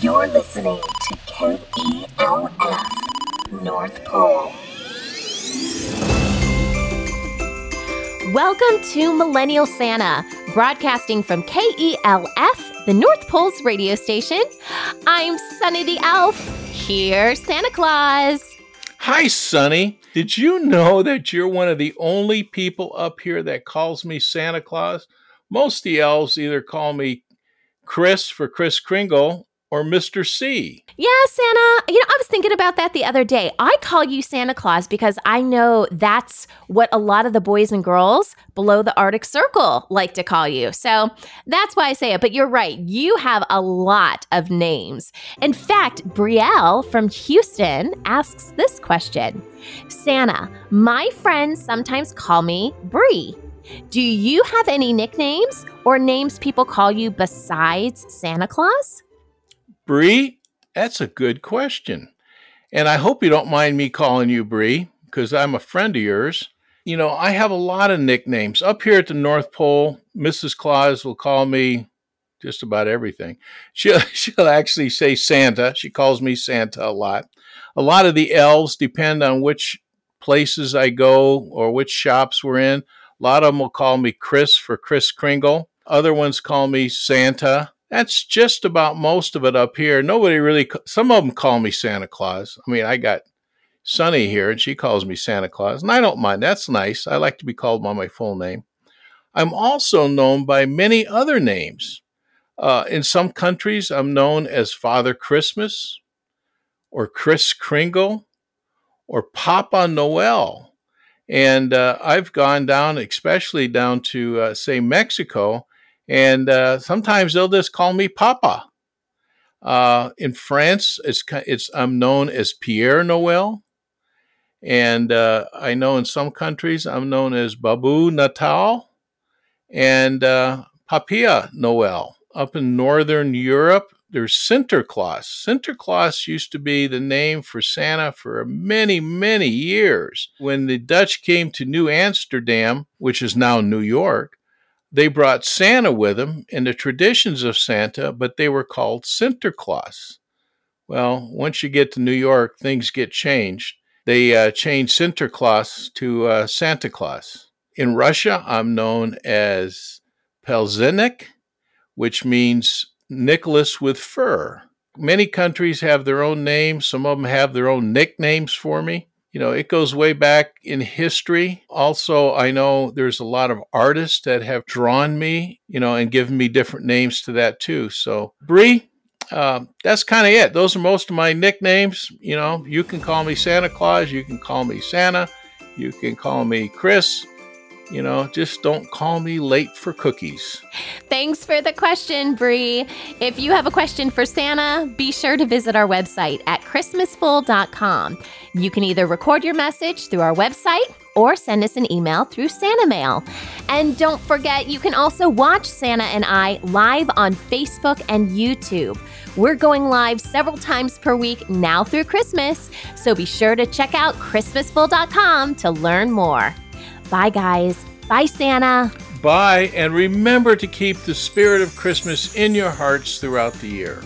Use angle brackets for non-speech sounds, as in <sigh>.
You're listening to KELF North Pole. Welcome to Millennial Santa, broadcasting from KELF, the North Pole's radio station. I'm Sunny the Elf. Here's Santa Claus. Hi, Sunny. Did you know that you're one of the only people up here that calls me Santa Claus? Most of the elves either call me Chris for Kris Kringle or Mr. C. Yeah, Santa. You know, I was thinking about that the other day. I call you Santa Claus because I know that's what a lot of the boys and girls below the Arctic Circle like to call you. So that's why I say it. But you're right. You have a lot of names. In fact, Brielle from Houston asks this question Santa, my friends sometimes call me Bri. Do you have any nicknames or names people call you besides Santa Claus? Bri, that's a good question. And I hope you don't mind me calling you Bri because I'm a friend of yours. You know, I have a lot of nicknames. Up here at the North Pole, Mrs. Claus will call me just about everything. She'll, <laughs> she'll actually say Santa. She calls me Santa a lot. A lot of the elves depend on which places I go or which shops we're in. A lot of them will call me Chris for Kris Kringle. Other ones call me Santa. That's just about most of it up here. Nobody really, some of them call me Santa Claus. I mean, I got Sunny here and she calls me Santa Claus, and I don't mind. That's nice. I like to be called by my full name. I'm also known by many other names. Uh, in some countries, I'm known as Father Christmas or Kris Kringle or Papa Noel. And uh, I've gone down, especially down to, uh, say, Mexico, and uh, sometimes they'll just call me Papa. Uh, in France, it's, it's I'm known as Pierre Noel. And uh, I know in some countries I'm known as Babbo Natale and uh, Papai Noel. Up in Northern Europe, there's Sinterklaas. Sinterklaas used to be the name for Santa for many, many years. When the Dutch came to New Amsterdam, which is now New York, they brought Santa with them and the traditions of Santa, but they were called Sinterklaas. Well, once you get to New York, things get changed. They uh, changed Sinterklaas to uh, Santa Claus. In Russia, I'm known as Pelzenik, which means Nicholas with fur. Many countries have their own names. Some of them have their own nicknames for me. You know, it goes way back in history. Also, I know there's a lot of artists that have drawn me, you know, and given me different names to that too. So, Bri, uh, that's kind of it. Those are most of my nicknames. You know, you can call me Santa Claus, you can call me Santa, you can call me Chris. You know, just don't call me late for cookies. Thanks for the question, Bri. If you have a question for Santa, be sure to visit our website at christmasful.com. You can either record your message through our website or send us an email through Santa Mail. And don't forget, you can also watch Santa and I live on Facebook and YouTube. We're going live several times per week now through Christmas, so be sure to check out christmasful.com to learn more. Bye, guys. Bye, Santa. Bye, and remember to keep the spirit of Christmas in your hearts throughout the year.